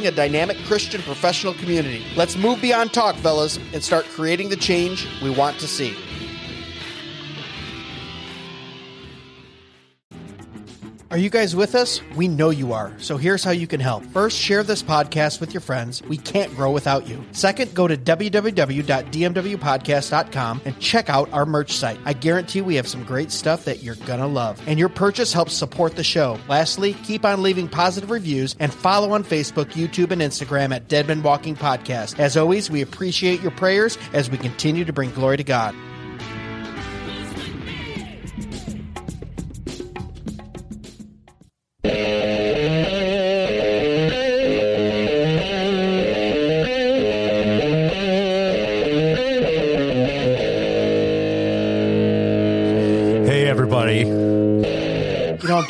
a dynamic Christian professional community. Let's move beyond talk, fellas, and start creating the change we want to see. Are you guys with us? We know you are. So here's how you can help. First, share this podcast with your friends. We can't grow without you. Second, go to www.dmwpodcast.com and check out our merch site. I guarantee we have some great stuff that you're going to love. And your purchase helps support the show. Lastly, keep on leaving positive reviews and follow on Facebook, YouTube, and Instagram at Dead Men Walking Podcast. As always, we appreciate your prayers as we continue to bring glory to God.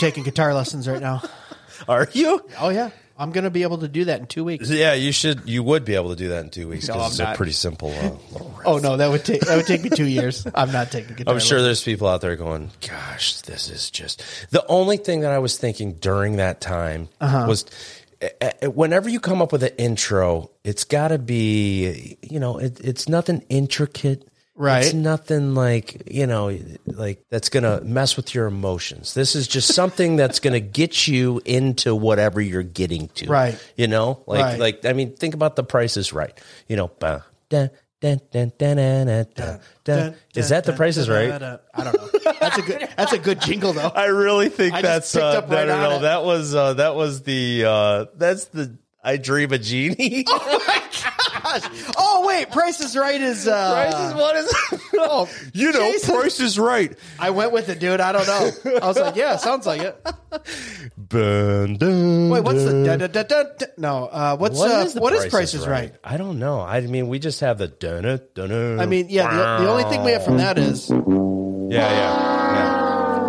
Taking guitar lessons right now. Are you? Oh, yeah. I'm going to be able to do that in two weeks. Yeah, you should. You would be able to do that in two weeks No, because I'm it's a not. pretty simple. Uh, little riff. Oh, no, that would take that would take me two years. I'm not taking guitar I'm sure lessons. there's people out there going, "Gosh, this is just." The only thing that I was thinking during that time Uh-huh. was, uh, uh, whenever you come up with an intro, it's got to be, you know, it, it's nothing intricate. Right. It's nothing like, you know, like that's going to mess with your emotions. This is just something that's going to get you into whatever you're getting to. Right. You know, like, Right. like, I mean, think about the price is right. You know, ba, da, dun, dun, dun, is that the price is right? I don't know. That's a good. That's a good jingle though. I really think I that's uh, no, right no, no. That was uh, that was the uh, that's the I Dream of Jeannie. Oh wait, Price is Right is. Uh, Price is what is oh, you know Jason. Price is right. I went with it, dude. I don't know. I was like, yeah, sounds like it. Dun, dun, Wait, what's the dun. da, da, da, da, da- no? Uh, what's What uh, is the what is Price is right? I don't know. I mean, we just have the dun dun. I mean, yeah. The, the only thing we have from that is yeah, yeah, yeah.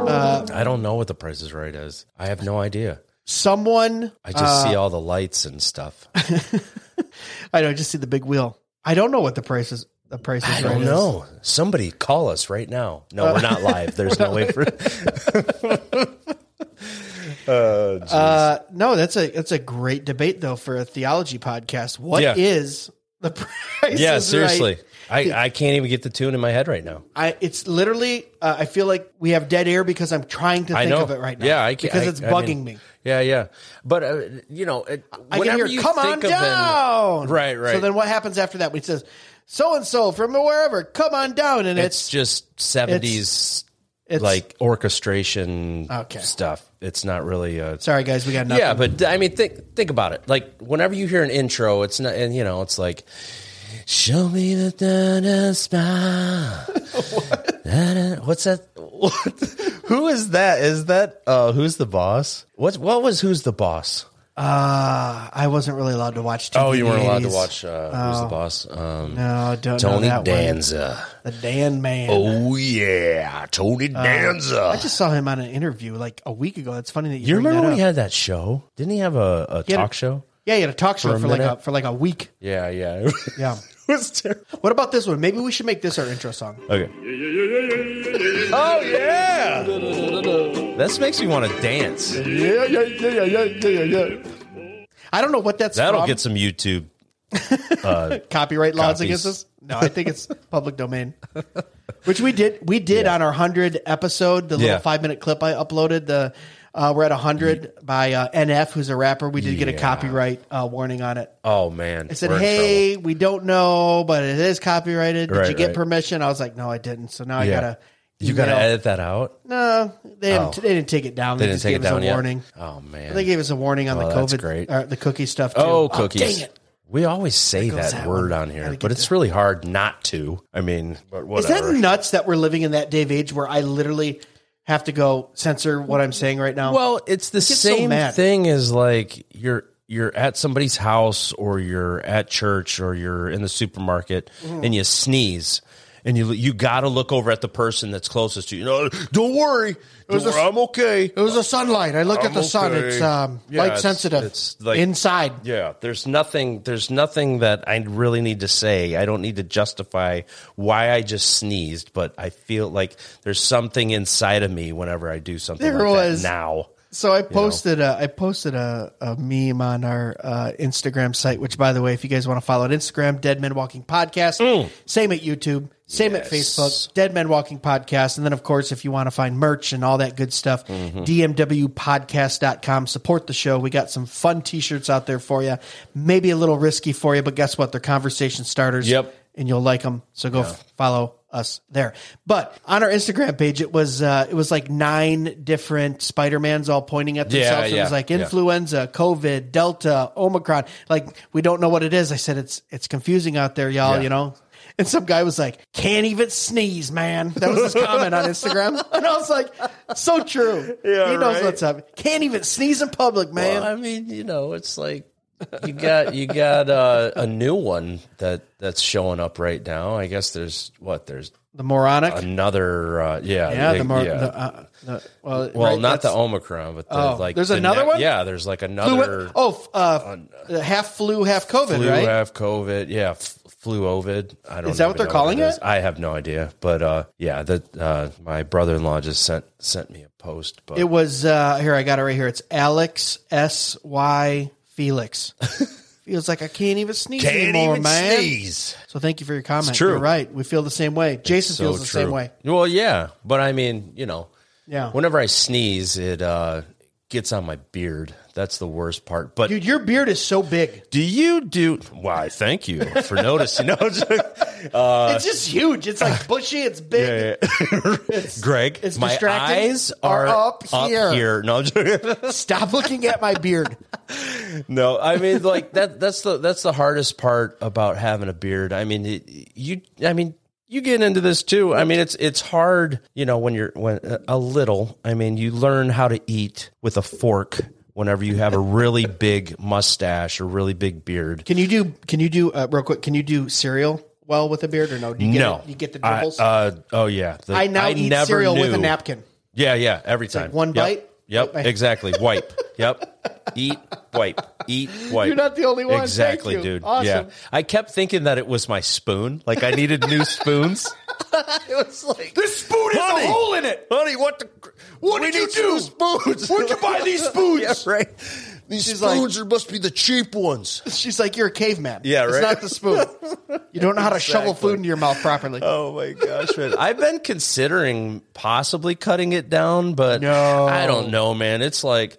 Uh, I don't know what the Price is right is. I have no idea. someone. I just see all the lights and stuff. I know. I just see the big wheel. I don't know what the price is. The price is I right. don't is. know. Somebody call us right now. No, we're not live. There's no way for. Uh. Uh, no, that's a that's a great debate though for a theology podcast. What is Yeah. the price? yeah, is seriously. Right? I, I can't even get the tune in my head right now. I it's literally. Uh, I feel like we have dead air because I'm trying to think of it right now. Yeah, I can, because I- it's I bugging mean, me. Yeah, yeah. But uh, you know, it, I can hear, you "Come on think of an- down." right, right. So then what happens after that? When he says, "So and so from wherever, come on down," and it's it's, just seventies it's like orchestration Okay. stuff. It's not really. Uh, sorry guys, we got nothing. yeah, but I mean, think think about it. Like whenever you hear an intro, it's not, and you know, it's like, "Show me the da-da smile." Da-da. What's that? What? Who is that? Is that uh, who's the boss? What what was who's the boss? uh, I wasn't really allowed to watch. TV Oh, you weren't the allowed to watch uh, who's the boss? Um, No, don't know Tony that one. Danza. the Dan man. Oh yeah, Tony Danza. I just saw him on an interview like a week ago. It's funny that you, you remember that when he had that show? Didn't he have a, a had a- talk show? Yeah, he had a talk show a for, like a for like a week. Yeah, yeah. Yeah. it was terrible. What about this one? Maybe we should make this our intro song. Okay. Oh yeah. This makes me want to dance. Yeah, yeah, yeah, yeah, yeah, yeah, yeah. I don't know what that's That'll from. get some YouTube. Uh, copyright laws copies. against us. No, I think it's public domain. Which we did. We did on our hundred episode. The little Yeah. five minute clip I uploaded. The uh, we're at hundred by uh, NF, who's a rapper. We did get a Yeah. copyright uh, warning on it. Oh man. I said, We're in "Hey, we don't know, but it is copyrighted. Did you get right. permission?" I was like, "No, I didn't." So now I Yeah. gotta. You got to email- edit that out. No, they didn't. Oh. They didn't take it down. They, They didn't just take gave it us down a yet. warning. Oh man. They gave us a warning on Oh, the that's COVID, great. uh, the cookie stuff. Too. Oh, cookies. dang it! We always say goes that, that word one. on Gotta here, get but it's really hard not to. I mean, but Is whatever. that nuts that we're living in that day of age where I literally have to go censor what I'm saying right now? Well, it's the get so same thing as like you're you're at somebody's house or you're at church or you're in the supermarket Mm-hmm. and you sneeze and you you got to look over at the person that's closest to you. No, don't worry, don't worry, I'm okay. it was the sunlight. I look at I'm the sun. It's um, Yeah, light it's- sensitive. it's like- inside. Yeah, there's nothing there's nothing that I really need to say. I don't need to justify why I just sneezed, but I feel like there's something inside of me whenever I do something There like was- that now. So I posted a, I posted a, a meme on our uh, Instagram site. Which, by the way, if you guys want to follow it, Instagram Dead Men Walking Podcast. Same at YouTube. Same at Mm. Facebook. Dead Men Walking Podcast. And then, of course, if you want to find merch and all that good stuff, Mm-hmm. DMWpodcast.com. Support the show. We got some fun T-shirts out there for you. Maybe a little risky for you, but guess what? They're conversation starters. Yep. And you'll like them. So go f- follow us there. But on our Instagram page, it was uh, it was like nine different Spider Mans all pointing at Yeah, themselves. it yeah, was like yeah. influenza, COVID, Delta, Omicron. Like we don't know what it is. I said it's it's confusing out there, y'all. Yeah. You know. And some guy was like, "Can't even sneeze, man." That was his comment on Instagram, and I was like, "So true. Yeah, he knows right. what's up. Can't even sneeze in public, man." Well, I mean, you know, it's like you got you got uh, a new one that that's showing up right now. I guess there's what there's the moronic. another uh, yeah yeah, the more. yeah. The, uh, the, well, well, right, not the Omicron, but the, Oh, like there's the another ne- one? Yeah, there's like Flu, another oh, f- uh, half flu, half COVID, flu, right? have COVID. Yeah, f- flu ovid. I don't. Is that what they're calling is. it? I have no idea, but uh, yeah, that uh, my brother-in-law just sent sent me a post. But It was uh, here. I got it right here. It's Alex S Y Felix. Feels like I can't even sneeze Can't anymore, even man. sneeze. So thank you for your comment. true. You're right. We feel the same way. Jason So feels the same way. Well, yeah, but I mean, you know, Yeah. whenever I sneeze, it uh, gets on my beard. That's the worst part. But Dude, your beard is so big. do you do? Why? Thank you for noticing. No, uh, it's just huge. It's like bushy. It's big. Greg, it's my distracting. eyes Are are, up here. No, I'm joking. Stop looking at my beard. no. I mean, like that. That's the that's the hardest part about having a beard. I mean, it, you. I mean. You get into this too. I mean, it's it's hard, you know, when you're when uh, a little. I mean, you learn how to eat with a fork whenever you have a really big mustache or really big beard. Can you do? Can you do uh, real quick? Can you do cereal well with a beard or no? Do you get no, it? you get the I- uh, oh yeah, The- I now eat never cereal with a napkin. Yeah, yeah, every time. one Yep. bite? Yep, exactly. Wipe. Yep. Eat, wipe. Eat, wipe. You're not the only one. Thank Exactly, you. dude. Awesome. Yeah. I kept thinking that it was my spoon. Like I needed new spoons. It was like This spoon has a hole in it. Honey, what the What we did you do? spoons. Where'd you buy these spoons? yeah, right. These She's like- spoons are must be the cheap ones. she's like you're a caveman. Yeah, It's right. not the spoon. You don't know how to shovel Exactly. food into your mouth properly. Oh my gosh, man. I've been considering possibly cutting it down, but No. I don't know, man. It's like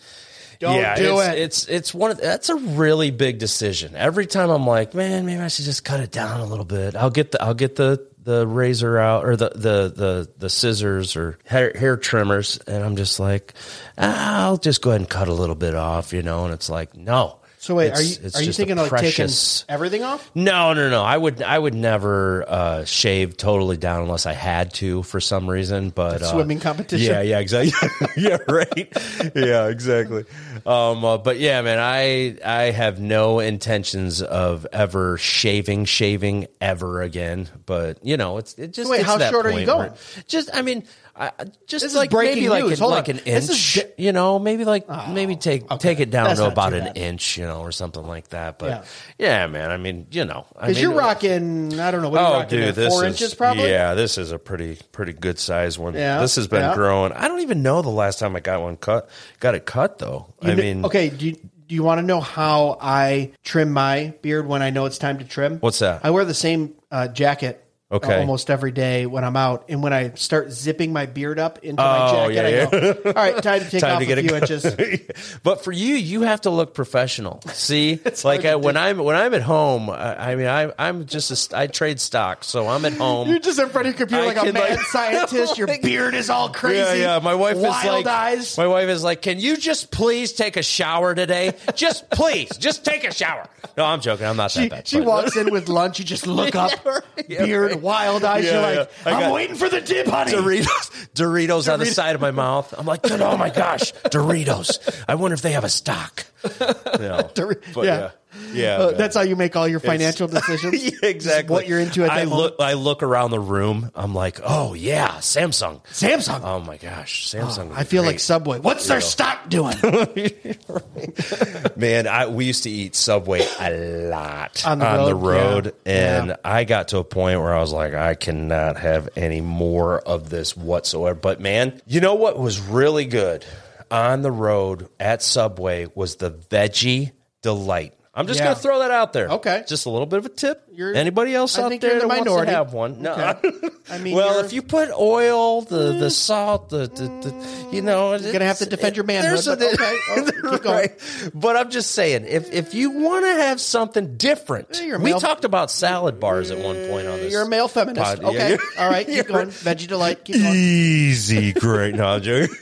Don't yeah, do it's, it. It's it's one of that's a really big decision. Every time I'm like, man, maybe I should just cut it down a little bit. I'll get the I'll get the the razor out or the the the, the scissors or hair, hair trimmers and I'm just like "Ah, I'll just go ahead and cut a little bit off, you know, and it's like, no. So wait, It's- are you are you thinking of like taking everything off? no, no, no. I would, I would never uh, shave totally down unless I had to for some reason. But uh, swimming competition? Yeah, yeah, exactly. yeah, right. Yeah, exactly. Um, uh, but yeah, man, I, I have no intentions of ever shaving, shaving ever again. But you know, it's it just. wait, how short are you going? Just, I mean. I, just This is like maybe like an, like an inch, di- you know, maybe like maybe take take it down That's to about an bad. inch, you know, or something like that. But Yeah. yeah, man, I mean, you know, I Because you're rocking, I don't know, what Oh, rocking dude, this four is, inches probably. Yeah, this is a pretty pretty good size one. Yeah, this has been yeah. growing. I don't even know the last time I got one cut. Got it cut though. You I mean, okay. Do you, do you want to know how I trim my beard when I know it's time to trim? What's that? I wear the same uh, jacket. Uh, Okay. almost every day when I'm out, and when I start zipping my beard up into Oh, my jacket, yeah, I go, "All right, time to take time off to get a few it inches." but for you, you have to look professional. See, it's like hard to uh, when I'm when I'm at home, I, I mean, I, I'm just a, st- I trade stocks, so I'm at home. You're just in front of your computer I like a can, mad like- scientist. Your beard is all crazy. Yeah, yeah. My wife wild is like, eyes. my wife is like, can you just please take a shower today? Just please, just take a shower. No, I'm joking. I'm not She, that bad. she but- walks in with lunch. You just look up, Yeah, right. Yeah, beard, right. wild eyes. Yeah, You're like, yeah. I'm waiting for the dip, honey. Doritos, Doritos on the side of my mouth. I'm like, oh my gosh, Doritos. I wonder if they have a stock. No, Dor- but yeah. Yeah. Uh, that's how you make all your financial decisions. Yeah, exactly What you're into at that I moment. look. I look around the room. I'm like, oh yeah, Samsung. Samsung. Oh my gosh, Samsung. would I feel like. Subway. What's their stock doing? Man, I we used to eat Subway a lot On the road, road, yeah. and Yeah. I got to a point where I was like, I cannot have any more of this whatsoever. But man, you know what was really good on the road at Subway was the veggie delight. I'm just Yeah. going to throw that out there. Okay. just a little bit of a tip. You're- Anybody else I out think there you're the that wants minority. to have one? No. I mean, well, you're- if you put oil, the mm. the salt, the, the, the you know, you're gonna have to defend your manhood, but okay. Oh, keep going. But I'm just saying, if if you want to have something different, you're a we male- talked about salad bars at one point on this. You're a male feminist. pod. Yeah, okay. All right. Keep going. Veggie delight. Keep going. Easy, great. No, I'm joking.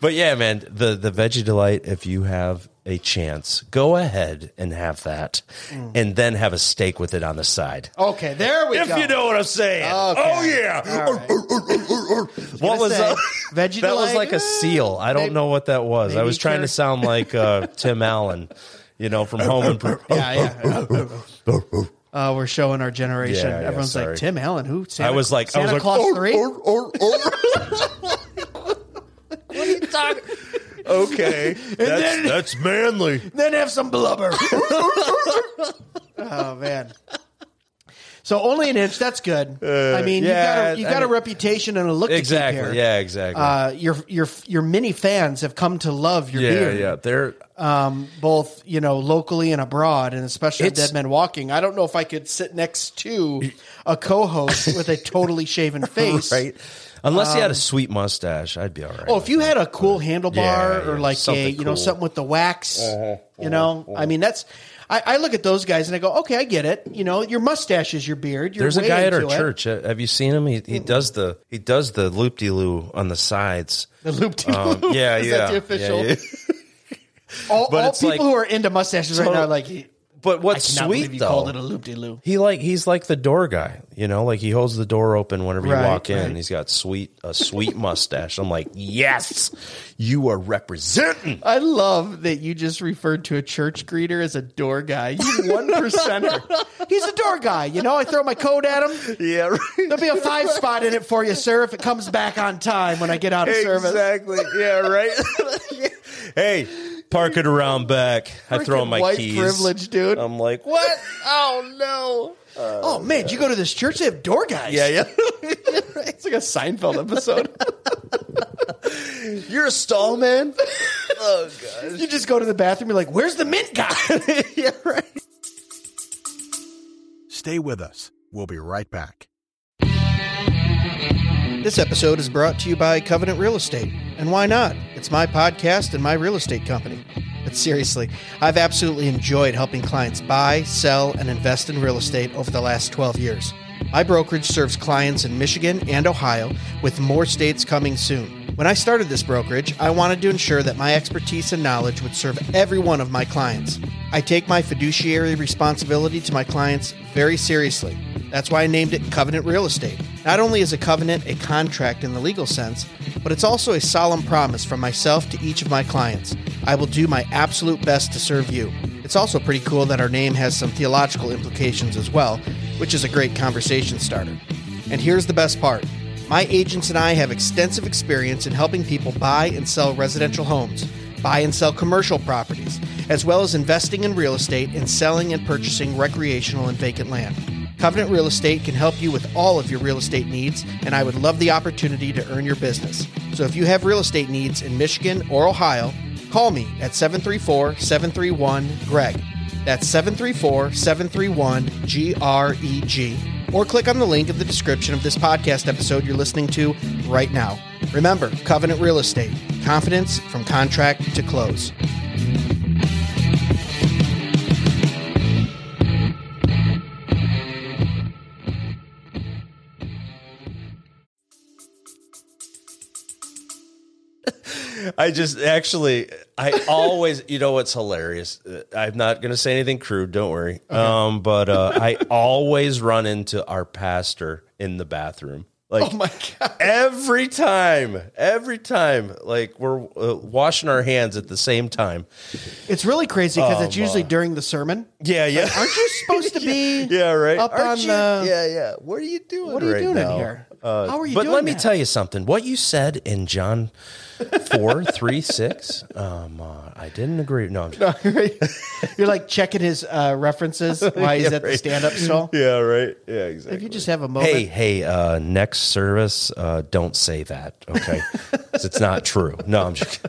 but yeah, man, the the veggie delight. If you have a chance, go ahead and have that, Mm. and then have a steak with it on the side. Okay. There we If go. If you know what I'm saying. Okay. Oh yeah. Right. What was say, that? That was like a seal. I don't maybe- know what that was. I was trying to sound like uh, Tim Allen, you know, from Home Improvement. Yeah, yeah. Uh, we're showing our generation. Yeah, yeah, Everyone's sorry. like Tim Allen. Who? Santa, I was like, Santa I was like, Claus "Oh, three. oh, oh." what are you talking? Okay, that's, then- that's manly. then have some blubber. oh man. So only an inch. That's good. I mean, Uh, yeah, you've got a, you've I got a mean- reputation and a look Exactly. to keep here. Yeah, exactly. Uh, your your your many fans have come to love your yeah, beard, yeah. They're um, both you know locally and abroad, and especially at It's- Dead Men Walking. I don't know if I could sit next to a co-host with a totally shaven face. right. Unless he had a sweet mustache, I'd be all right. Oh, if you had a cool handlebar Yeah, or yeah, like a something you know cool. something with the wax, you know, I mean that's. I, I look at those guys and I go, okay, I get it. You know, your mustache is your beard. You're There's a way guy at our into it. church. Uh, Have you seen him? He, he does the he does the loop de loo on the sides. The loop de Um, yeah, is yeah, that the official? yeah, yeah. All, But all it's people like- who are into mustaches right now are like, But I what's cannot sweet believe you though? called it a loop de loo. he like he's like the door guy, you know, like he holds the door open whenever Right, you walk in. right. He's got sweet a sweet mustache. I'm like, yes, you are representing. I love that you just referred to a church greeter as a door guy. You one percenter. He's a door guy. You know, I throw my coat at him. Yeah, right. There'll be a five spot in it for you, sir, if it comes back on time when I get out of service. Exactly. Yeah, right. hey, park it around back. I throw in Freaking my white keys. privilege, dude. I'm like, what? Oh no. oh man, did you go to this church? They have door guys. Yeah, yeah. It's like a Seinfeld episode. You're a stall man. oh god. you just go to the bathroom. You're like, "Where's the mint guy?" yeah, right. Stay with us. We'll be right back. This episode is brought to you by Covenant Real Estate. And why not? It's my podcast and my real estate company. But seriously, I've absolutely enjoyed helping clients buy, sell, and invest in real estate over the last 12 years. My brokerage serves clients in Michigan and Ohio, with more states coming soon. When I started this brokerage, I wanted to ensure that my expertise and knowledge would serve every one of my clients. I take my fiduciary responsibility to my clients very seriously. That's why I named it Covenant Real Estate. Not only is a covenant a contract in the legal sense, but it's also a solemn promise from myself to each of my clients. I will do my absolute best to serve you. It's also pretty cool that our name has some theological implications as well, which is a great conversation starter. And here's the best part my agents and I have extensive experience in helping people buy and sell residential homes, buy and sell commercial properties, as well as investing in real estate and selling and purchasing recreational and vacant land. Covenant Real Estate can help you with all of your real estate needs, and I would love the opportunity to earn your business. So if you have real estate needs in Michigan or Ohio, call me at 734 731 GREG. That's 734 731 GREG. Or click on the link in the description of this podcast episode you're listening to right now. Remember, Covenant Real Estate confidence from contract to close. I just actually, I always, you know what's hilarious? Uh, I'm not going to say anything crude, don't worry. Um, but uh, I always run into our pastor in the bathroom. Like, Oh my God. Every time, every time, like we're uh, washing our hands at the same time. It's really crazy because Oh, it's usually my. during the sermon. Yeah, yeah. Aren't you supposed to be yeah, right. up Aren't on you- the. yeah, yeah. What are you doing? What are you right doing in here? Uh, How are you but let me tell you something. What you said in John four three six. Um, uh, I didn't agree. No, I'm just, You're like checking his uh, references while he's Yeah, at the right. stand up stall. yeah, right. Yeah, exactly. If you just have a moment. Hey, hey, uh, next service, uh, don't say that, okay? 'Cause it's not true. No, I'm just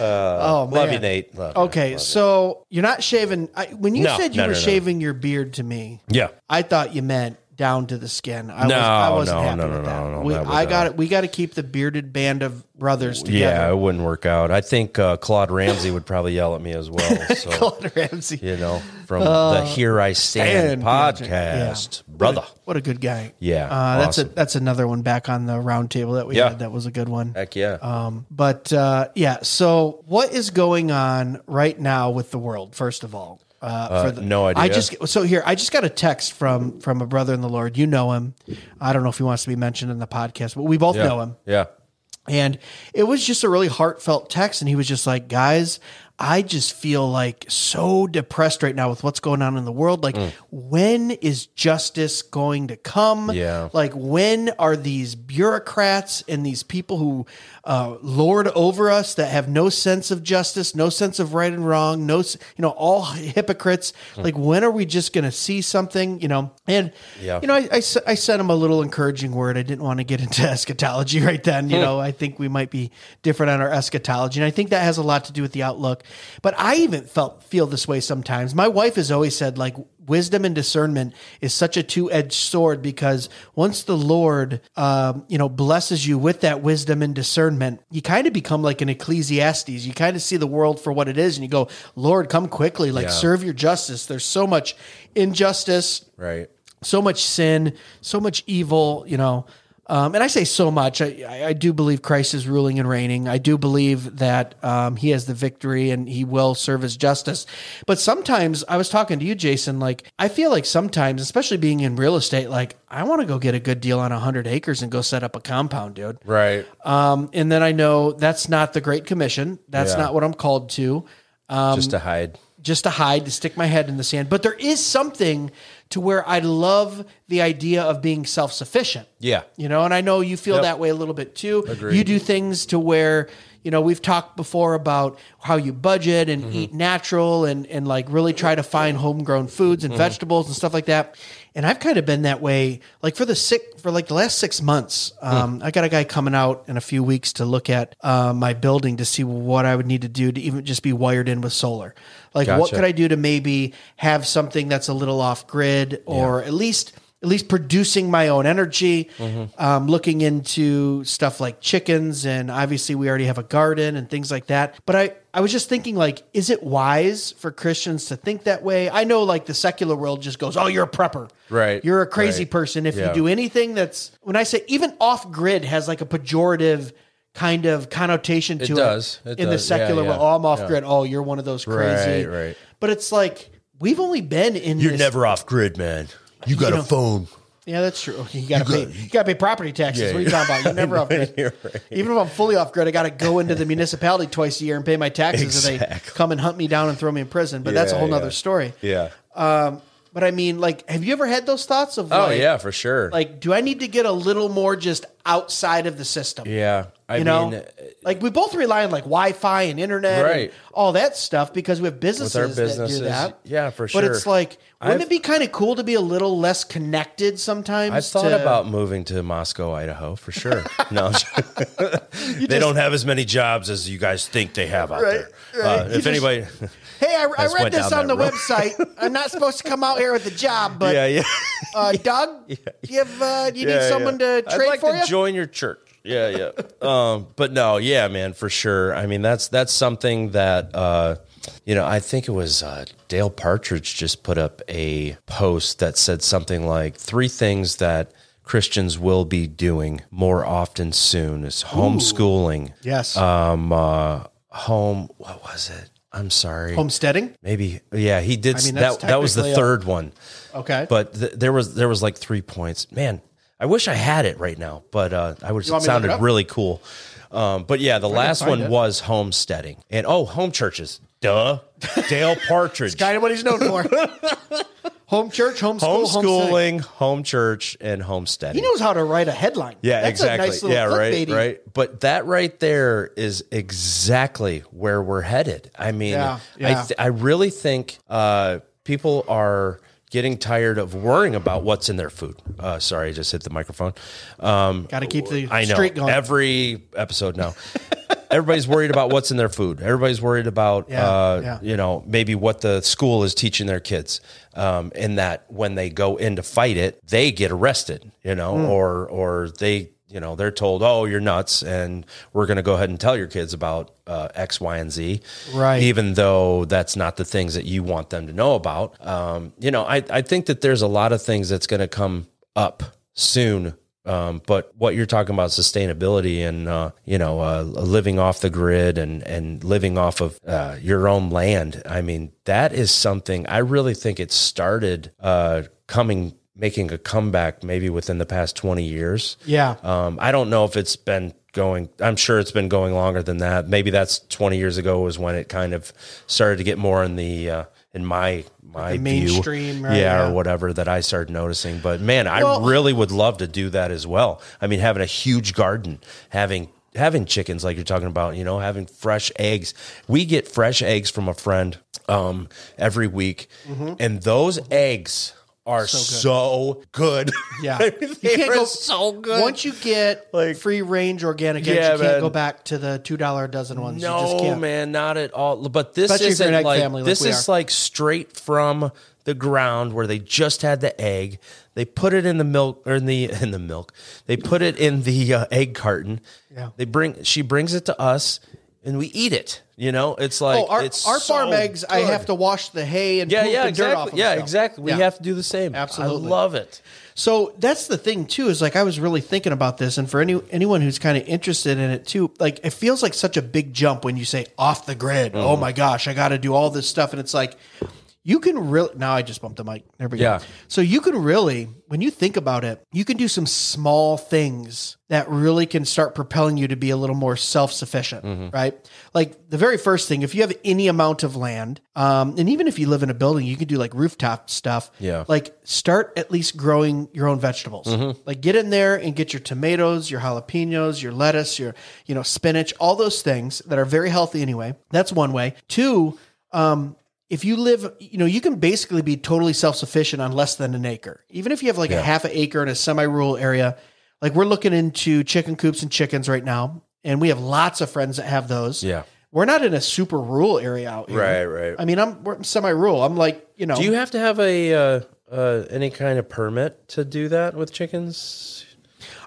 oh, man. love you, Nate. Love you, Okay, so you're not shaving. I, when you No, said you no, were no, no. shaving your beard to me, Yeah. I thought you meant down to the skin. I No, was, I wasn't no, happy no, with no, that. no, no, we, that I got uh, it. We got to keep the bearded band of brothers Yeah, it wouldn't work out. I think uh, Claude Ramsey would probably yell at me as well. So, Claude Ramsey. you know, from the Here I Stand podcast, yeah. brother. What a good guy. Yeah, uh, that's a that's another one back on the round table that we Yeah. had. That was a good one. Heck yeah. Um, but uh, yeah, so what is going on right now with the world? First of all, uh, for the, no idea. I just so here I just got a text from from a brother in the Lord. You know him. I don't know if he wants to be mentioned in the podcast, but we both yeah. know him. Yeah. And it was just a really heartfelt text. And he was just like, guys, I just feel like so depressed right now with what's going on in the world. Like, mm. when is justice going to come? Yeah. Like, when are these bureaucrats and these people who uh, lord over us that have no sense of justice, no sense of right and wrong, no, you know, all hypocrites? Mm. Like, when are we just going to see something? You know, and Yeah. you know, I, I, I sent him a little encouraging word. I didn't want to get into eschatology right then. You hmm. know, I think we might be different on our eschatology, and I think that has a lot to do with the outlook. But I even felt feel this way sometimes. My wife has always said like wisdom and discernment is such a two edged sword because once the Lord, um, you know, blesses you with that wisdom and discernment, you kind of become like an Ecclesiastes. You kind of see the world for what it is, and you go, Lord, come quickly, like Yeah. serve your justice. There's so much injustice Right. so much sin, so much evil, you know. Um, and I say so much. I, I- do believe Christ is ruling and reigning. I do believe that um, he has the victory and he will serve as justice. But sometimes I was talking to you, Jason. Like I feel like sometimes, especially being in real estate, like I want to go get a good deal on hundred acres and go set up a compound, dude. Right. Um, and then I know that's not the Great Commission. That's Yeah. not what I'm called to Just to hide. just to hide, to stick my head in the sand. But there is something to where I love the idea of being self sufficient. Yeah. You know, and I know you feel Yep. that way a little bit too. Agreed. You do things to where, you know, we've talked before about how you budget and Mm-hmm. eat natural and, and like really try to find homegrown foods Mm-hmm. and vegetables and stuff like that. And I've kind of been that way, like for the sick for like the last six months. Hmm. Um, I got a guy coming out in a few weeks to look at uh, my building to see what I would need to do to even just be wired in with solar. Like, what could I do to maybe have something that's a little off grid or at least at least producing my own energy um, looking into stuff like chickens and obviously we already have a garden and things like that but i i was just thinking like is it wise for christians to think that way i know like the secular world just goes oh you're a prepper Right, you're a crazy right. person if Yeah. you do anything that's when i say even off grid has like a pejorative kind of connotation to it, does. It in the does. Yeah, secular yeah. world oh i'm off Yeah. grid oh you're one of those crazy Right, right. but it's like we've only been in You're this, never off grid, man. You got You know- phone. Yeah, that's true. You gotta pay. You gotta pay property taxes. Yeah, what are you talking about? You're never off grid. Right. Even if I'm fully off grid, I gotta go into the municipality twice a year and pay my taxes, and they come and hunt me down and throw me in prison. But that's a whole nother yeah. story. Yeah. Um, But I mean, like, have you ever had those thoughts of Oh like, yeah, for sure. like, do I need to get a little more just outside of the system? yeah. I you know, mean, uh, like we both rely on like Wi-Fi and internet, Right. and all that stuff because we have businesses, businesses, that do that. yeah, for sure. But it's like, wouldn't I've- it be kind of cool to be a little less connected sometimes? I've thought to- about moving to Moscow, Idaho, for sure. No, they just- don't have as many jobs as you guys think they have out Right, there. right. Uh, if just- anybody, Hey, I, I read this on the road. website. I'm not supposed to come out here with a job, but yeah, yeah, uh, Doug, do you have uh, you need someone yeah. to trade I'd like for to you? join your church. Yeah, yeah. um, but no, yeah, man, for sure. I mean, that's that's something that uh, you know. I think it was uh, Dale Partridge just put up a post that said something like three things that Christians will be doing more often soon is homeschooling. yes, Um, uh, home. What was it? I'm sorry. homesteading. Maybe. Yeah, he did. I mean, that that was the technically a- third one. Okay, But th- there was there was like three points. Man, I wish I had it right now, but uh, I would. It sounded really cool. Um, but yeah, the last one it. was homesteading and oh, home churches. Duh, Dale Partridge. kind of what he's known for. Home church, homeschool. Homeschooling, home church, and homesteading. He knows how to write a headline. Yeah, That's exactly. A nice yeah, right, right. But that right there is exactly where we're headed. I mean, Yeah, I yeah. th- I really think uh, people are getting tired of worrying about what's in their food. Uh, sorry, I just hit the microphone. Um, Got to keep the I know going. every episode now. Everybody's worried about what's in their food. Everybody's worried about, Yeah, uh, yeah. you know, maybe what the school is teaching their kids. Um, in that when they go in to fight it, they get arrested, you know, Hmm. or or they, you know, they're told, "Oh, you're nuts," and we're going to go ahead and tell your kids about uh, X, Y, and Z, Right. Even though that's not the things that you want them to know about. Um, you know, I I think that there's a lot of things that's going to come up soon um, but what you're talking about sustainability and uh, you know uh, living off the grid and and living off of uh, your own land. I mean, that is something I really think it started uh, coming making a comeback maybe within the past 20 years. Yeah. Um, I don't know if it's been going. I'm sure it's been going longer than that. Maybe that's 20 years ago was when it kind of started to get more in the uh, in my my the view. mainstream, right, yeah, yeah. or whatever that I started noticing. But man, I really would love to do that as well. I mean, having a huge garden, having having chickens like you're talking about, you know, having fresh eggs. We get fresh eggs from a friend um, every week, Mm-hmm. and those eggs are so good. Yeah. I mean, You they can't go- so good. Once you get Like- free range organic eggs, Yeah, you can't man. go back to the two dollar a dozen ones. you just No, can't. man, not at all. But this Especially isn't like family this is are. like straight from the ground where they just had the egg. They put it in the milk or in the in the milk. They put it in the uh, egg carton. Yeah. They bring she brings it to us and we eat it. You know, it's like oh, our, it's our farm so eggs, I have to wash the hay and Yeah, yeah, and dirt off exactly. Yeah, still. exactly. We Yeah. have to do the same. Absolutely. I love it. So that's the thing too is like I was really thinking about this, and for any anyone who's kind of interested in it too, like it feels like such a big jump when you say off the grid. Mm-hmm. Oh my gosh, I got to do all this stuff, and it's like you can really now. I just bumped the mic. There we go. Yeah. So you can really, when you think about it, you can do some small things that really can start propelling you to be a little more self sufficient, Mm-hmm. right? Like the very first thing, if you have any amount of land, um, and even if you live in a building, you can do like rooftop stuff. Yeah. Like start at least growing your own vegetables. Mm-hmm. Like get in there and get your tomatoes, your jalapenos, your lettuce, your you know spinach, all those things that are very healthy anyway. That's one way. Two, um, if you live, you know, you can basically be totally self sufficient on less than an acre. Even if you have like a half an acre in a semi rural area, like we're looking into chicken coops and chickens right now, and we have lots of friends that have those. Yeah. We're not in a super rural area out here. Right, right. I mean, I'm we're semi rural. I'm like, you know, Do you have to have a uh, uh, any kind of permit to do that with chickens?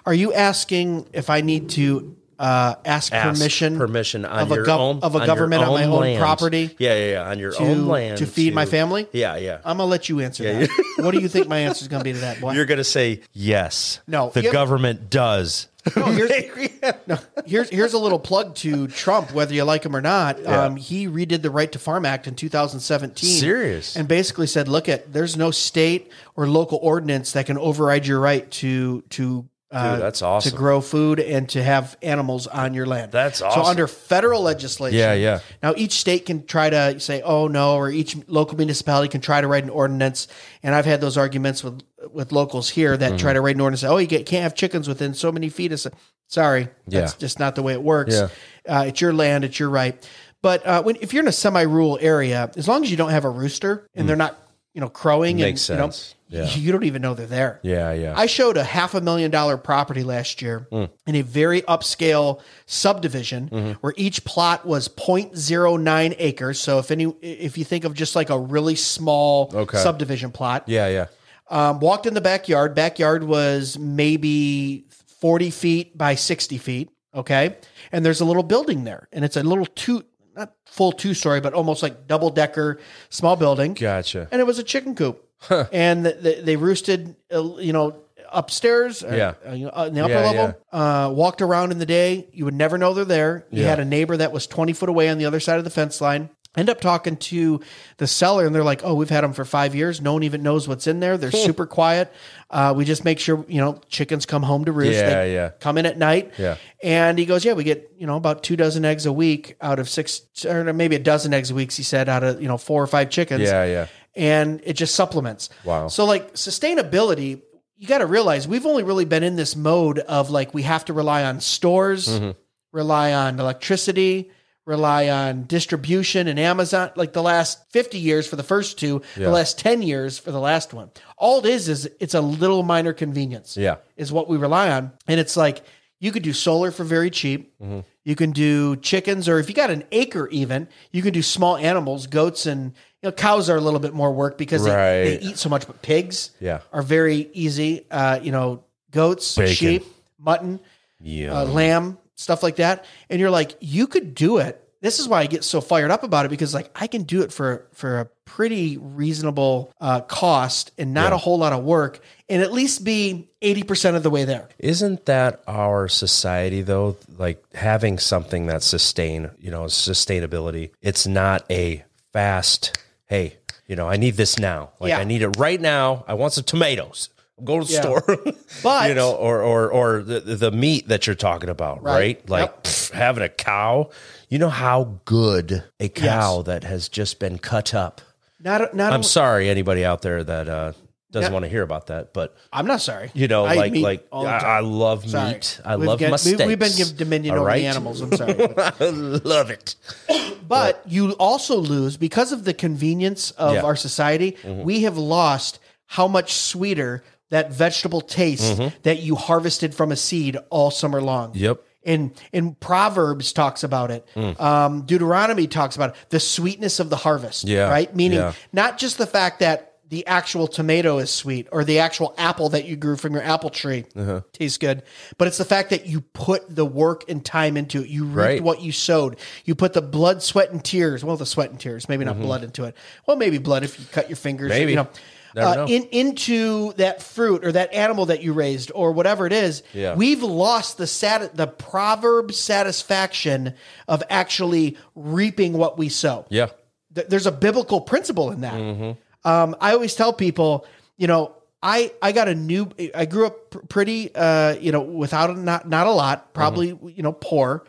Are you asking if I need to uh, ask, ask permission permission on of a gov- own of a on government on my own land. property Yeah, yeah, yeah, on your to, own land to feed my family? Yeah, yeah. I'm gonna let you answer that. what do you think my answer is gonna be to that? Boy? You're gonna say yes. No, the government does. No, here's, no, here's here's a little plug to Trump, whether you like him or not. Um, he redid the Right to Farm Act in 2017. Serious? and basically said, look at there's no state or local ordinance that can override your right to to. Uh, Dude, that's awesome. To grow food and to have animals on your land. That's So under federal legislation, Yeah, yeah. Now each state can try to say, "Oh no," or each local municipality can try to write an ordinance. And I've had those arguments with with locals here that Mm-hmm. try to write an ordinance. Oh, you get, can't have chickens within so many feet. of s-" Sorry, that's Yeah. just not the way it works. Yeah. Uh, it's your land, it's your right. But uh, when if you're in a semi-rural area, as long as you don't have a rooster and they're not, you know, crowing, Mm. Makes and sense. You Yeah. you don't even know they're there. Yeah, yeah. I showed a half a million dollar property last year Hmm. in a very upscale subdivision Mm-hmm. where each plot was 0.09 acres. So if any, if you think of just like a really small Okay. subdivision plot, yeah, yeah. um, walked in the backyard. Backyard was maybe 40 feet by 60 feet. Okay. And there's a little building there and it's a little two, not full two story, but almost like double decker small building Gotcha. and it was a chicken coop. And th th they roosted, uh, you know, upstairs, or, Yeah. uh, you know, uh, in the upper Yeah, level. Uh, walked around in the day. You would never know they're there. You Yeah. had a neighbor that was 20 foot away on the other side of the fence line. End up talking to the seller, and they're like, "Oh, we've had them for five years. No one even knows what's in there. They're super quiet. Uh, we just make sure you know chickens come home to roost. Yeah, They yeah. Come in at night. Yeah. And he goes, "Yeah, we get you know about two dozen eggs a week out of six, or maybe a dozen eggs a week." He said out of you know four or five chickens Yeah, yeah. And it just supplements. Wow. So like sustainability, you got to realize we've only really been in this mode of like we have to rely on stores, Mm-hmm. rely on electricity, rely on distribution and Amazon like the last 50 years for the first two, Yeah. the last 10 years for the last one. All it is is it's a little minor convenience. Yeah. Is what we rely on. And it's like you could do solar for very cheap. Mm-hmm. You can do chickens, or if you got an acre, even you can do small animals, goats, and you know cows are a little bit more work because they, they eat so much. But pigs, Yeah. are very easy. Uh, you know, goats, Bacon. sheep, mutton, Yeah. uh, lamb, stuff like that. And you're like, you could do it. This is why I get so fired up about it because like I can do it for for a pretty reasonable uh, cost and not a whole lot of work, and at least be eighty percent of the way there. Isn't that our society though? Like having something that sustain, you know, sustainability. It's not a fast, hey, you know, I need this now. Like Yeah. I need it right now. I want some tomatoes. Go to the Yeah. store. But- you know, or or or the the meat that you're talking about, Right. right? Like Yep. pff, having a cow. You know how good a cow that has just been cut up. Not not. I'm sorry, anybody out there that uh, doesn't Yeah. want to hear about that, but I'm not sorry. you know, I like like I. I love Sorry. meat. I We've love get- steaks. We've been given dominion all over the animals. I'm sorry. I love it. But you also lose because of the convenience of Yeah. Mm-hmm. our society. We have lost how much sweeter that vegetable tastes that you harvested from a seed all summer long. Mm-hmm. Yep. And and Proverbs talks about it. Mm. Um, Deuteronomy talks about it. The sweetness of the harvest. Yeah. Right. Meaning Yeah. not just the fact that the actual tomato is sweet or the actual apple that you grew from your apple tree Uh-huh. tastes good, but it's the fact that you put the work and time into it. You reaped Right. what you sowed. You put the blood, sweat, and tears. Well, the sweat and tears, maybe not blood into it. Well, maybe blood if you cut your fingers. Mm-hmm. Maybe. you know, uh, in into that fruit or that animal that you raised or whatever it is. Yeah. We've lost the sat the proverb satisfaction of actually reaping what we sow Yeah. th- there's a biblical principle in that. Mm-hmm. Um, I always tell people, you know, I I got a new. I grew up pretty, uh, you know, without not not a lot, probably Mm-hmm. you know poor.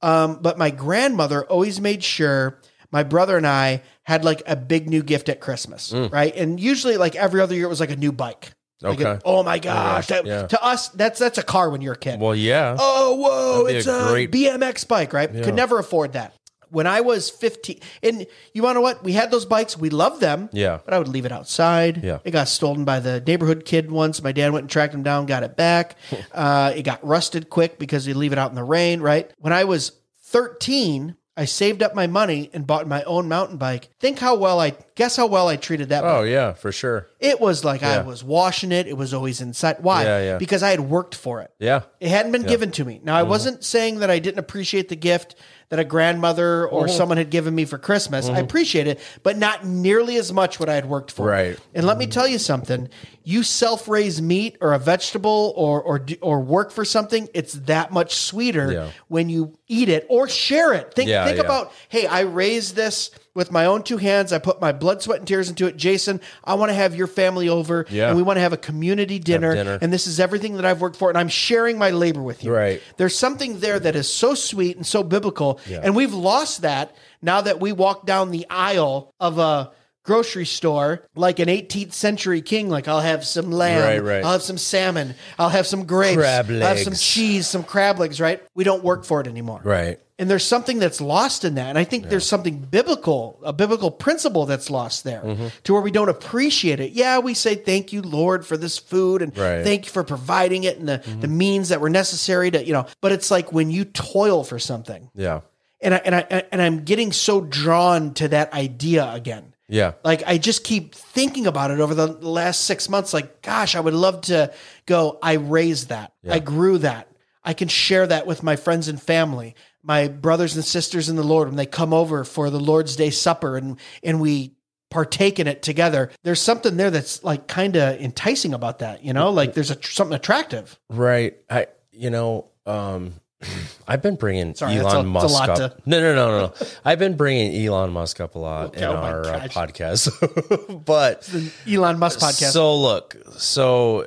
Um, but my grandmother always made sure my brother and I had like a big new gift at Christmas, right? And usually, like every other year, it was like a new bike. Like a- Okay. oh my gosh! that- yeah. To us, that's that's a car when you're a kid. Well, yeah. Oh, whoa, it's a a, great- BMX bike, right? Could never afford that. When I was 15, and you want to know what? We had those bikes. We loved them. Yeah. But I would leave it outside. Yeah. It got stolen by the neighborhood kid once. My dad went and tracked him down, got it back. uh, it got rusted quick because you leave it out in the rain, right? When I was 13, I saved up my money and bought my own mountain bike. Think how well I, guess how well I treated that bike. Oh yeah, for sure. It was like I was washing it. It was always inside. Why? Yeah, yeah. Because I had worked for it. Yeah. It hadn't been given to me. Now, I Mm-hmm. wasn't saying that I didn't appreciate the gift that a grandmother or Mm-hmm. someone had given me for Christmas. I appreciate it, but not nearly as much what I had worked for. Right. And let me tell you something: you self-raise meat or a vegetable or or or work for something, it's that much sweeter Yeah. when you eat it or share it. Think Yeah, think yeah. about, hey, I raised this with my own two hands. I put my blood, sweat, and tears into it. Jason, I want to have your family over, Yeah. and we want to have a community dinner, dinner. and this is everything that I've worked for, and I'm sharing my labor with you. Right. There's something there that is so sweet and so biblical, Yeah. and we've lost that now that we walk down the aisle of a grocery store like an 18th century king like I'll have some lamb Right, right. I'll have some salmon I'll have some grapes Crab I'll have some cheese some crab legs right we don't work for it anymore Right. And there's something that's lost in that. And I think there's something biblical, a biblical principle that's lost there Mm-hmm. to where we don't appreciate it. Yeah, we say, Thank you, Lord, for this food and Right. Mm-hmm. thank you for providing it and the, the means that were necessary to, you know, but it's like when you toil for something Yeah. and I, and I, and I'm getting so drawn to that idea again. Yeah. Like I just keep thinking about it over the last six months. Like, gosh, I would love to go. I raised that. I grew that. I can share that with my friends and family, my brothers and sisters in the Lord when they come over for the Lord's Day supper and and we partake in it together. There's something there that's like kind of enticing about that. You know, like there's a something attractive. Right. I, you know, um, I've been bringing Sorry, Elon a- Musk up. to- No, no, no, no, no. I've been bringing Elon Musk up a lot in Oh our uh, podcast, but The Elon Musk podcast. So look, so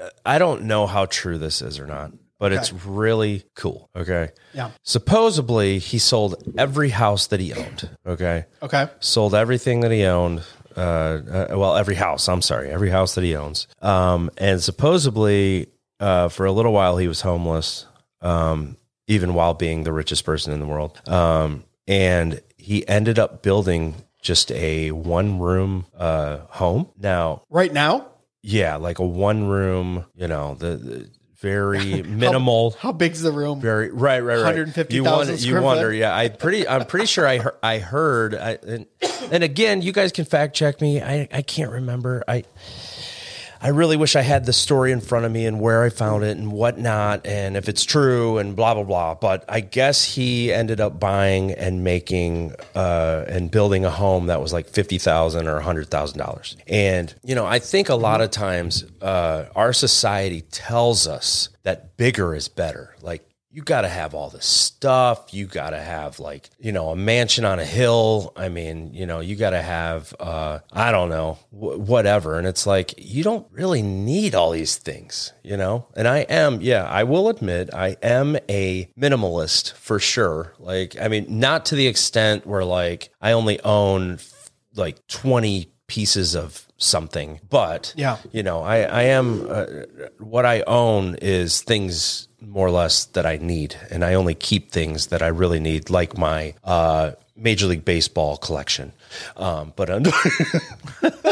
uh, I don't know how true this is or not, but it's really cool. Okay. Yeah. Supposedly, he sold every house that he owned. Okay. okay. Sold everything that he owned. Uh, uh, well, every house. I'm sorry, every house that he owns. Um, and supposedly, uh, for a little while, he was homeless. Um, even while being the richest person in the world. Um, and he ended up building just a one room uh, home. Now, Right now, yeah, like a one room, you know, the, the very minimal. how big's the room? Very right, right, right. 150,000 You wonder, you wonder. foot? Yeah, I pretty. I'm pretty sure I heard. I heard. I, and, and again, you guys can fact check me. I I can't remember. I I really wish I had the story in front of me and where I found it and whatnot and if it's true and blah blah blah. But I guess he ended up buying and making uh, and building a home that was like fifty thousand or hundred thousand dollars. And you know, I think a lot of times uh, our society tells us that bigger is better. Like you got to have all this stuff. You got to have like, you know, a mansion on a hill. I mean, you know, you got to have, uh, I don't know, wh- whatever. And it's like, you don't really need all these things, you know? And I am, yeah, I will admit, I am a minimalist for sure. Like, I mean, not to the extent where like I only own like 20 pieces of something, but Yeah. you know, I, I am uh, what I own is things more or less that I need, and I only keep things that I really need, like my uh, Major League Baseball collection. Um, but under,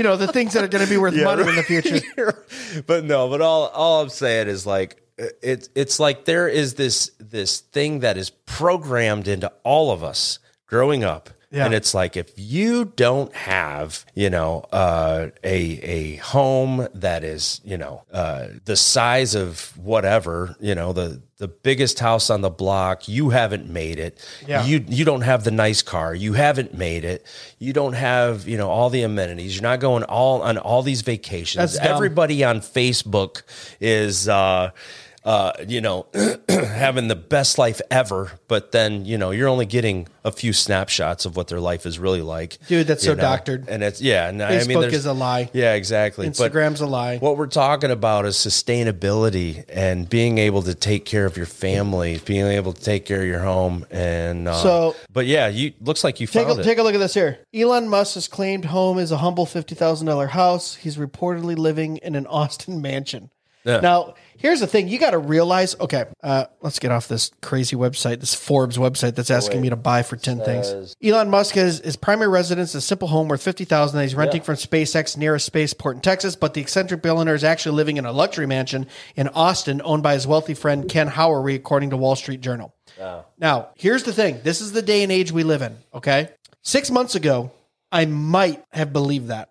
You know, the things that are going to be worth money in the future. but no, but all all I'm saying is like it's it's like there is this this thing that is programmed into all of us growing up. Yeah. And it's like if you don't have, you know, uh, a a home that is, you know, uh, the size of whatever, you know, the the biggest house on the block, you haven't made it. Yeah. You you don't have the nice car, you haven't made it. You don't have, you know, all the amenities. You're not going all on all these vacations. Everybody on Facebook is uh uh, you know, having the best life ever, but then you know you're only getting a few snapshots of what their life is really like. Dude, that's so doctored. and it's yeah. And I mean, Facebook is a lie. Yeah, exactly. But Instagram's a lie. what we're talking about is sustainability and being able to take care of your family, being able to take care of your home, and uh, So- But yeah, you looks like you Take found a, it. take a look at this here. Elon Musk has claimed home is a humble fifty thousand dollar house. He's reportedly living in an Austin mansion. Yeah. Now, here's the thing: you got to realize. Okay, uh, let's get off this crazy website, this Forbes website that's asking me to buy for ten things. Elon Musk has his primary residence, a simple home worth fifty thousand that he's renting from SpaceX near a spaceport in Texas. But the eccentric billionaire is actually living in a luxury mansion in Austin, owned by his wealthy friend Ken Howery, according to Wall Street Journal. Now, here's the thing. This is the day and age we live in, okay? 6 months ago, I might have believed that.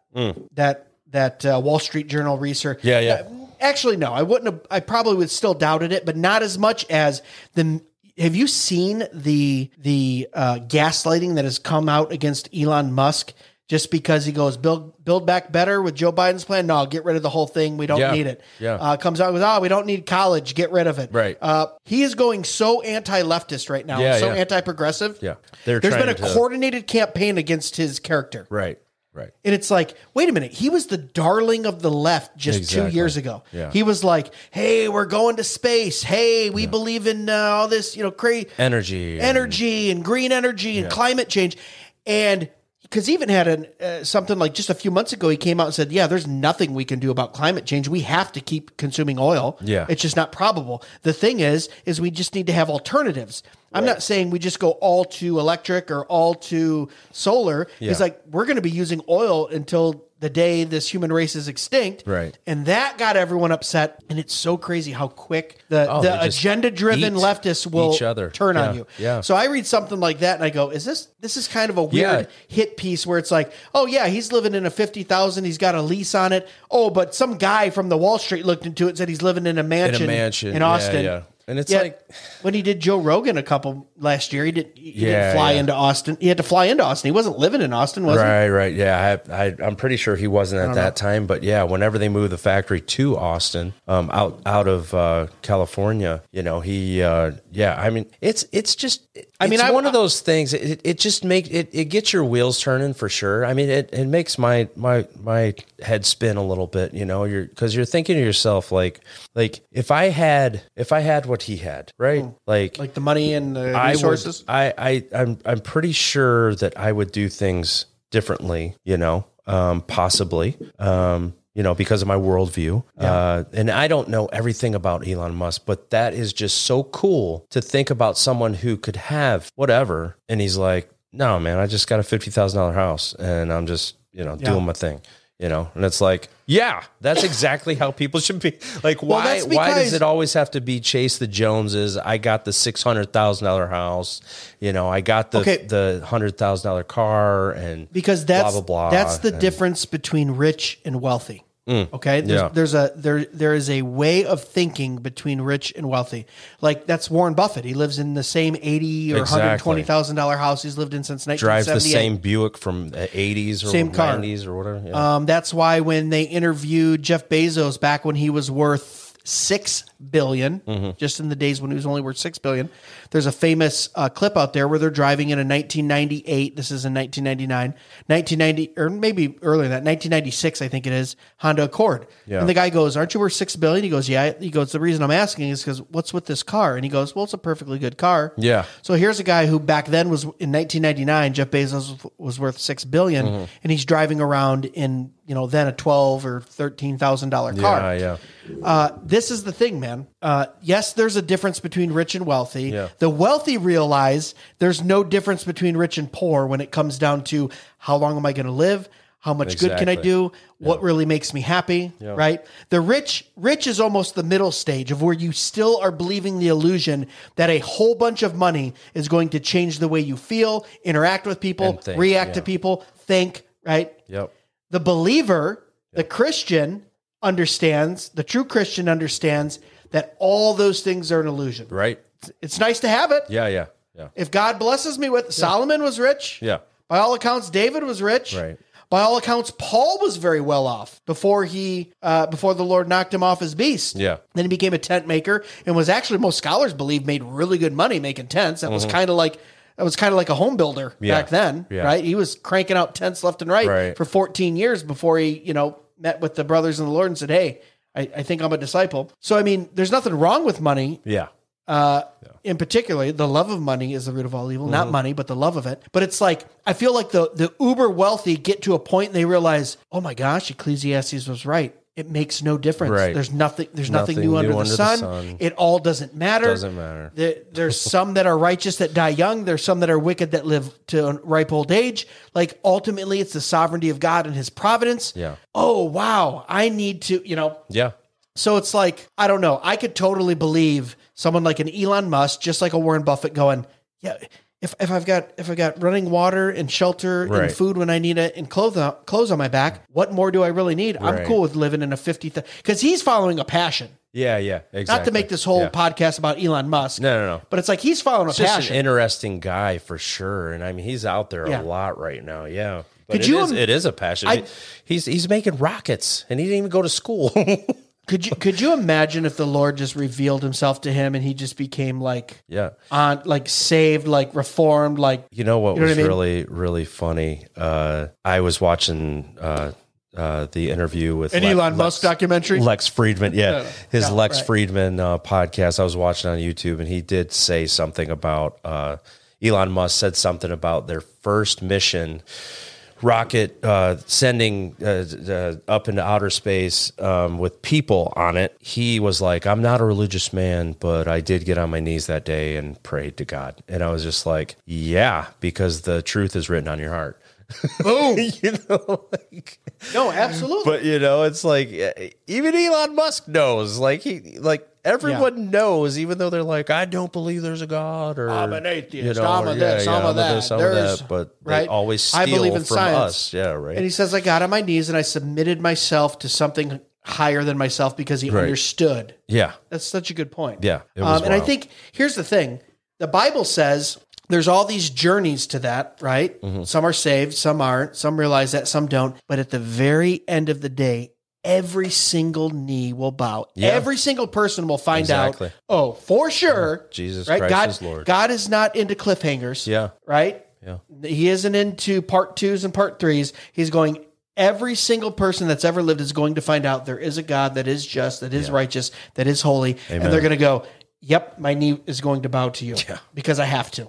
That that uh, Wall Street Journal research. Hmm. Yeah, yeah. Actually no, I wouldn't have I probably would still doubted it, but not as much as the have you seen the the uh, gaslighting that has come out against Elon Musk just because he goes build build back better with Joe Biden's plan? No, get rid of the whole thing. We don't Yeah. need it. Yeah. Uh, comes out with oh, we don't need college. Get rid of it. Right. Uh, he is going so anti-leftist right now, Yeah, so yeah. anti-progressive. Yeah. They're There's been a to- coordinated campaign against his character. right, right. And it's like, wait a minute, he was the darling of the left just Exactly. two years ago. Yeah. He was like, hey, we're going to space. Hey, we believe in uh, all this, you know, crazy Energy, energy and green energy and climate change. And because even had an, uh, something like just a few months ago, he came out and said, yeah, there's nothing we can do about climate change. We have to keep consuming oil. Yeah. It's just not probable. The thing is, is we just need to have alternatives. I'm not saying we just go all to electric or all to solar. It's like we're going to be using oil until the day this human race is extinct. Right. And that got everyone upset. And it's so crazy how quick the, Oh, the agenda driven leftists will each other. turn on you. yeah. So I read something like that and I go, is this this is kind of a weird Yeah. hit piece where it's like, oh yeah, he's living in a fifty thousand, he's got a lease on it. Oh, but some guy from the Wall Street looked into it and said he's living in a mansion in a mansion in yeah, Austin. Yeah, and it's Yet, like when he did Joe Rogan a couple last year, he did he Yeah, didn't fly yeah. into Austin. He had to fly into Austin. He wasn't living in Austin, was he? Right, right. Yeah, I, I, I'm pretty sure he wasn't at that time, but yeah, whenever they moved the factory to Austin, um, out out of uh, California, you know, he, uh, yeah, I mean, it's it's just, I mean, it's I- one of those things. It, it just makes it, it gets your wheels turning for sure. I mean, it, it makes my my my head spin a little bit, you know, you're because you're thinking to yourself like like if I had if I had what he had, right, like Like the money and the I resources. Would, I, I, I'm, I'm pretty sure that I would do things differently, you know, um, possibly, um, you know, because of my worldview. Uh, and I don't know everything about Elon Musk, but that is just so cool to think about someone who could have whatever. And he's like, no, man, I just got a $50,000 house and I'm just, you know, doing my thing. You know, and it's like, yeah, that's exactly how people should be. Like, why? that's why does it always have to be Chase the Joneses? I got the six hundred thousand dollar house. You know, I got the Okay. the hundred thousand dollar car, and because that's blah blah blah. that's the and- difference between rich and wealthy. Okay, there's, Yeah. there's a there there is a way of thinking between rich and wealthy. Like that's Warren Buffett. He lives in the same eighty or Exactly. hundred twenty thousand dollar house he's lived in since nineteen drives the same Buick from the eighties or Same car. nineties or whatever. Yeah. Um, that's why when they interviewed Jeff Bezos back when he was worth six billion, Mm-hmm. just in the days when he was only worth six billion. There's a famous uh, clip out there where they're driving in a 1998. This is in 1999, 1990, or maybe earlier than that, 1996, I think it is Honda Accord. Yeah. And the guy goes, "Aren't you worth six billion? He goes, "Yeah." He goes, "The reason I'm asking is because what's with this car?" And he goes, "Well, it's a perfectly good car." Yeah. So here's a guy who back then was in 1999, Jeff Bezos was, was worth six billion, Mm-hmm. and he's driving around in you know then a twelve or thirteen thousand dollar car. Yeah, yeah. Uh, this is the thing, man. Uh, yes, there's a difference between rich and wealthy. Yeah. The wealthy realize there's no difference between rich and poor when it comes down to how long am I going to live, how much good can I Exactly. do, what really makes me happy, right? The rich, rich is almost the middle stage of where you still are believing the illusion that a whole bunch of money is going to change the way you feel, interact with people, think, react to people, think, right? Yep. The believer, the Christian, understands, the true Christian understands that all those things are an illusion. Right. It's nice to have it. Yeah, yeah. Yeah. If God blesses me with Solomon was rich. Yeah. By all accounts, David was rich. Right. By all accounts, Paul was very well off before he uh, before the Lord knocked him off his beast. Yeah. Then he became a tent maker and was actually most scholars believe made really good money making tents. That was kind of like that was kind of like a home builder Mm-hmm. Yeah. back then, Yeah. right? He was cranking out tents left and right, Right. for 14 years before he, you know, met with the brothers in the Lord and said, "Hey, I, I think I'm a disciple." So I mean, there's nothing wrong with money Yeah. uh, in particular, the love of money is the root of all evil. Mm-hmm. Not money, but the love of it. But it's like I feel like the the uber wealthy get to a point and they realize, oh my gosh, Ecclesiastes was right. It makes no difference. Right. There's nothing. There's nothing, Nothing new, under, new the, under the sun. sun. It all doesn't matter. Doesn't matter. There, there's some that are righteous that die young. There's some that are wicked that live to a ripe old age. Like ultimately, it's the sovereignty of God and His providence. Yeah. Oh wow, I need to. You know, Yeah. so it's like, I don't know. I could totally believe someone like an Elon Musk, just like a Warren Buffett going, yeah, if, if I've got if I've got running water and shelter and food when I need it and clothes on, clothes on my back, what more do I really need? I'm cool with living in a 50 because he's following a passion. Yeah, yeah. Exactly. Not to make this whole Yeah. podcast about Elon Musk. No, no, no. But it's like he's following a It's passion. an interesting guy for sure, and I mean he's out there Yeah. a lot right now. Yeah, but Could it you is- im- it is a passion. I- he's he's making rockets, and he didn't even go to school. could you could you imagine if the Lord just revealed himself to him and he just became like yeah, on like saved, like reformed, like you know what You know was what I mean? really really funny? Uh, I was watching uh, uh, the interview with an Le- Elon Lex- Musk documentary? Lex Fridman, yeah, his Lex right. Fridman uh, podcast. I was watching on YouTube, and he did say something about uh, Elon Musk said something about their first mission rocket uh, sending uh, uh, up into outer space um, with people on it. He was like, "I'm not a religious man, but I did get on my knees that day and prayed to God." And I was just like, "Yeah, because the truth is written on your heart." boom. you know, like. No, absolutely. But you know, it's like eh, even Elon Musk knows. Like he, like everyone knows, even though they're like, I don't believe there's a God, or I'm an atheist, You know, I'm a or, this, I'm a that. this, I'm a There's- that. But right? they always steal I believe in from science. us. Yeah, right. And he says, I got on my knees and I submitted myself to something higher than myself because he Right. understood. yeah, That's such a good point. Yeah, Um, and I think here's the thing the Bible says there's all these journeys to that, right? Mm-hmm. Some are saved, some aren't, some realize that, some don't. But at the very end of the day, every single knee will bow. Yeah. Every single person will find Exactly. out, oh, for sure. Jesus right? Christ God, is Lord. God is not into cliffhangers yeah, right? Yeah. He isn't into part twos and part threes. He's going, every single person that's ever lived is going to find out there is a God that is just, that is righteous, that is holy. And they're going to go, yep, my knee is going to bow to you because I have to.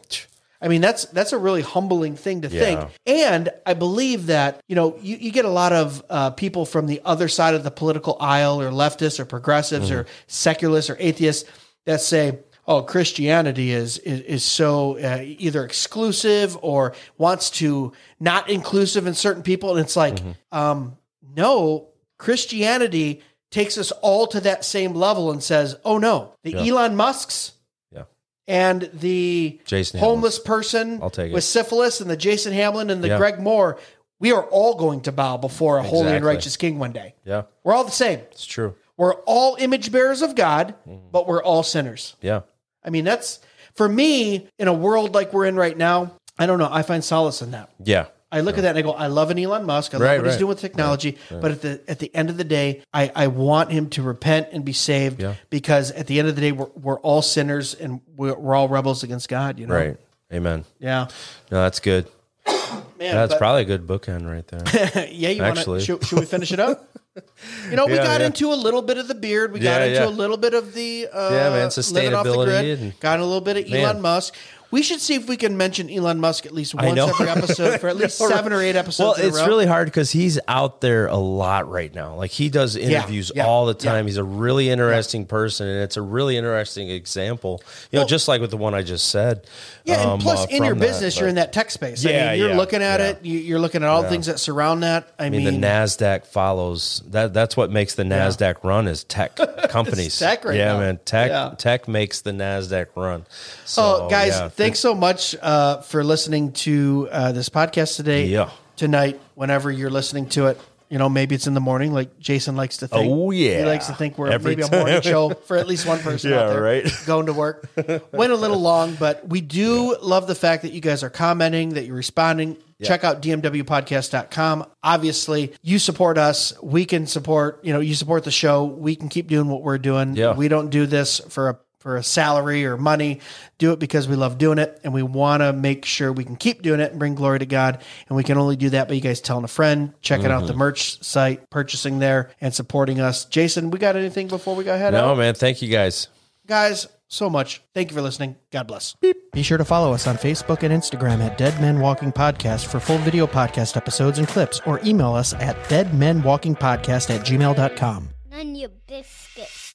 I mean, that's that's a really humbling thing to think. And I believe that, you know, you, you get a lot of uh, people from the other side of the political aisle or leftists or progressives or secularists or atheists that say, oh, Christianity is is, is so uh, either exclusive or wants to not inclusive in certain people. And it's like, um, no, Christianity takes us all to that same level and says, oh no, the Elon Musks yeah. And the Jason homeless person I'll take it. with syphilis and the Jason Hamlin and the Yeah. Greg Moore, we are all going to bow before a holy and righteous king one day. Yeah, We're all the same. it's true. We're all image bearers of God, Mm-hmm. but we're all sinners. Yeah, I mean, that's for me in a world like we're in right now. I don't know. I find solace in that. yeah, I look at that and I go, I love an Elon Musk. I love Right, what he's right. doing with technology. But at the at the end of the day, I, I want him to repent and be saved Yeah. because at the end of the day, we're, we're all sinners and we're, we're all rebels against God. You know, Right. Amen. Yeah, No, that's good. man. That's but- probably a good bookend right there. yeah. You want to? Actually. Should, should we finish it up? You know, we Yeah, got yeah. into a little bit of the beard. We got Yeah, into yeah. a little bit of the uh, Yeah, man, living off the sustainability grid. and- got a little bit of Man. Elon Musk. We should see if we can mention Elon Musk at least once every episode for at least seven or eight well, episodes. in a it's row. really hard because he's out there a lot right now. Like he does interviews yeah, all the yeah. time. He's a really interesting person, and it's a really interesting example. You know, Well- just like with the one I just said. Yeah, and um, plus uh, in your from that, business, you're in that tech space. I Yeah, mean, you're yeah, looking at yeah. it. You, you're looking at all the things that surround that. I, I mean, mean, the Nasdaq follows that. That's what makes the Nasdaq run is tech companies. tech right yeah, now. man. Tech Yeah. tech makes the Nasdaq run. So, oh, guys, yeah. Thanks so much uh, for listening to uh, this podcast today. Yeah. Tonight, whenever you're listening to it, you know, maybe it's in the morning, like Jason likes to think. Oh, yeah. he likes to think we're Every maybe a morning time. show for at least one person out Yeah, there right. going to work. Went a little long, but we do love the fact that you guys are commenting, that you're responding. Check out dmwpodcast.com. Obviously, you support us. We can support, you know, you support the show. We can keep doing what we're doing. Yeah. We don't do this for a for a salary or money. Do it because we love doing it and we want to make sure we can keep doing it and bring glory to God. And we can only do that by you guys telling a friend, checking out Mm-hmm. the merch site, purchasing there, and supporting us. Jason, we got anything before we go head no, out? man. Thank you guys. Guys, so much. Thank you for listening. God bless. Beep. Be sure to follow us on Facebook and Instagram at Dead Men Walking Podcast for full video podcast episodes and clips, or email us at deadmenwalkingpodcast at gmail.com. None your biscuit.